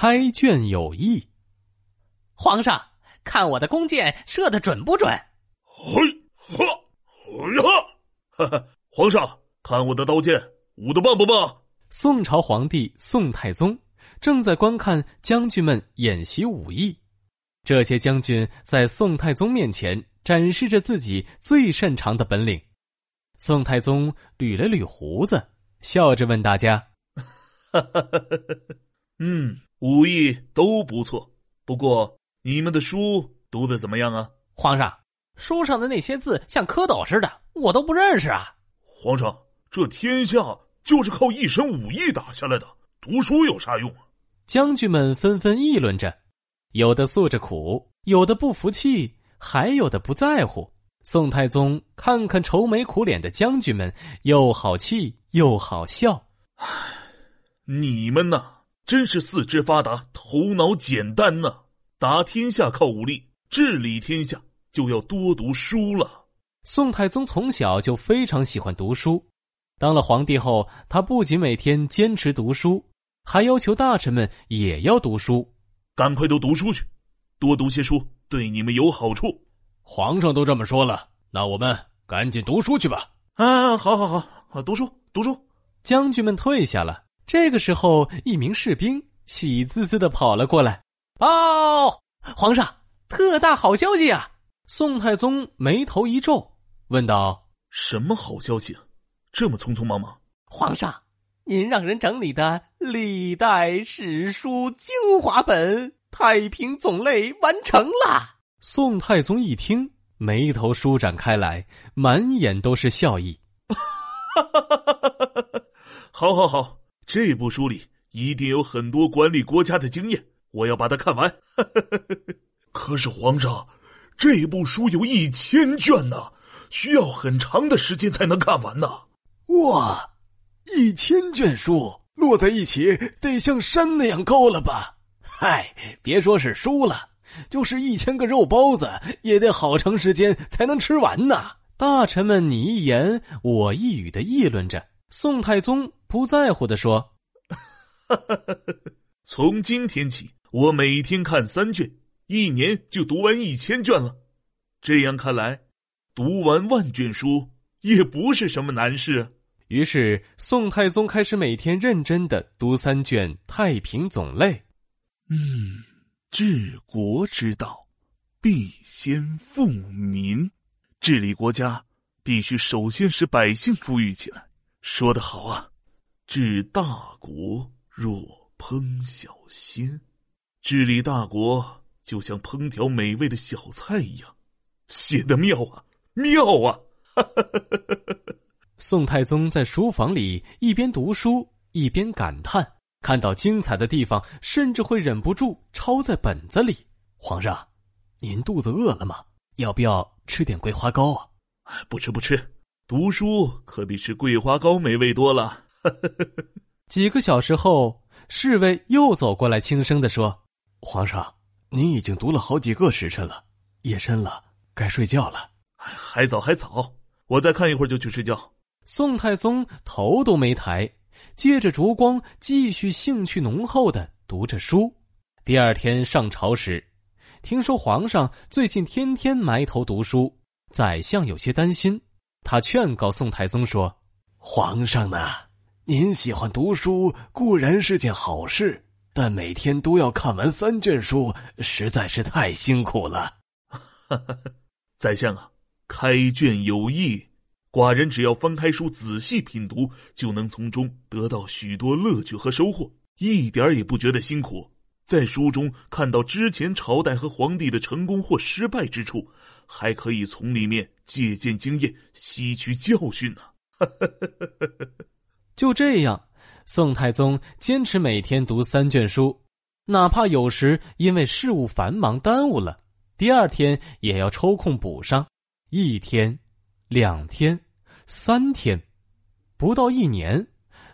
开卷有益。皇上，看我的弓箭射的准不准？嘿哈，嘿哈，哈哈！皇上，看我的刀剑舞的棒不棒？宋朝皇帝宋太宗正在观看将军们演习武艺，这些将军在宋太宗面前展示着自己最擅长的本领。宋太宗捋了捋胡子，笑着问大家：“ 嗯，武艺都不错，不过你们的书读的怎么样啊？”皇上，书上的那些字像蝌蚪似的，我都不认识啊。皇上，这天下就是靠一身武艺打下来的，读书有啥用啊？将军们纷纷议论着，有的诉着苦，有的不服气，还有的不在乎。宋太宗看看愁眉苦脸的将军们，又好气又好笑。唉，你们呐，真是四肢发达，头脑简单呐！打天下靠武力，治理天下就要多读书了。宋太宗从小就非常喜欢读书，当了皇帝后，他不仅每天坚持读书，还要求大臣们也要读书。赶快都读书去，多读些书对你们有好处。皇上都这么说了，那我们赶紧读书去吧。啊，好好好，好读书读书。将军们退下了。这个时候，一名士兵喜滋滋的跑了过来：“报，皇上，特大好消息啊！”宋太宗眉头一皱，问道：“什么好消息？这么匆匆忙忙？”皇上，您让人整理的历代史书精华本《太平总类》完成了。宋太宗一听，眉头舒展开来，满眼都是笑意。好，好，好！这部书里一定有很多管理国家的经验，我要把它看完。可是皇上，这部书有一千卷呢，需要很长的时间才能看完呢。哇，一千卷书摞在一起，得像山那样高了吧？嗨，别说是书了。就是一千个肉包子，也得好长时间才能吃完呢。大臣们你一言我一语的议论着。宋太宗不在乎的说：“ 从今天起，我每天看三卷，一年就读完一千卷了。这样看来，读完万卷书也不是什么难事。”于是，宋太宗开始每天认真的读三卷《太平总类》。嗯。治国之道，必先富民。治理国家，必须首先使百姓富裕起来。说得好啊！治大国若烹小鲜，治理大国就像烹调美味的小菜一样。写的妙啊，妙啊！宋太宗在书房里一边读书一边感叹。看到精彩的地方，甚至会忍不住抄在本子里。皇上，您肚子饿了吗？要不要吃点桂花糕啊？不吃不吃，读书可比吃桂花糕美味多了。几个小时后，侍卫又走过来，轻声的说：“皇上，您已经读了好几个时辰了，夜深了，该睡觉了。还早还早，我再看一会儿就去睡觉。”宋太宗头都没抬。借着烛光，继续兴趣浓厚的读着书。第二天上朝时，听说皇上最近天天埋头读书，宰相有些担心。他劝告宋太宗说：“皇上呢，您喜欢读书固然是件好事，但每天都要看完三卷书，实在是太辛苦了。”宰相啊，开卷有益。寡人只要翻开书仔细品读，就能从中得到许多乐趣和收获，一点也不觉得辛苦。在书中看到之前朝代和皇帝的成功或失败之处，还可以从里面借鉴经验，吸取教训呢。就这样，宋太宗坚持每天读三卷书，哪怕有时因为事务繁忙耽误了，第二天也要抽空补上。一天，两天。三天，不到一年，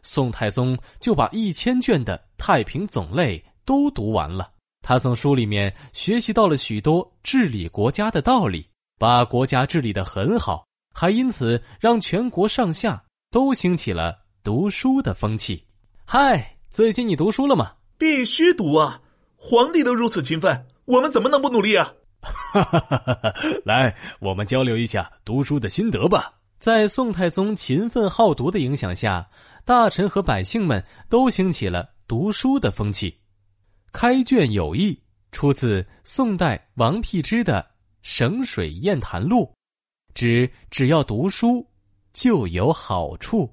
宋太宗就把一千卷的《太平总类》都读完了。他从书里面学习到了许多治理国家的道理，把国家治理的很好，还因此让全国上下都兴起了读书的风气。嗨，最近你读书了吗？必须读啊！皇帝都如此勤奋，我们怎么能不努力啊？哈哈哈哈哈！来，我们交流一下读书的心得吧。在宋太宗勤奋好读的影响下，大臣和百姓们都兴起了读书的风气。开卷有益，出自宋代王辟之的《省水砚谈录》，指只要读书就有好处。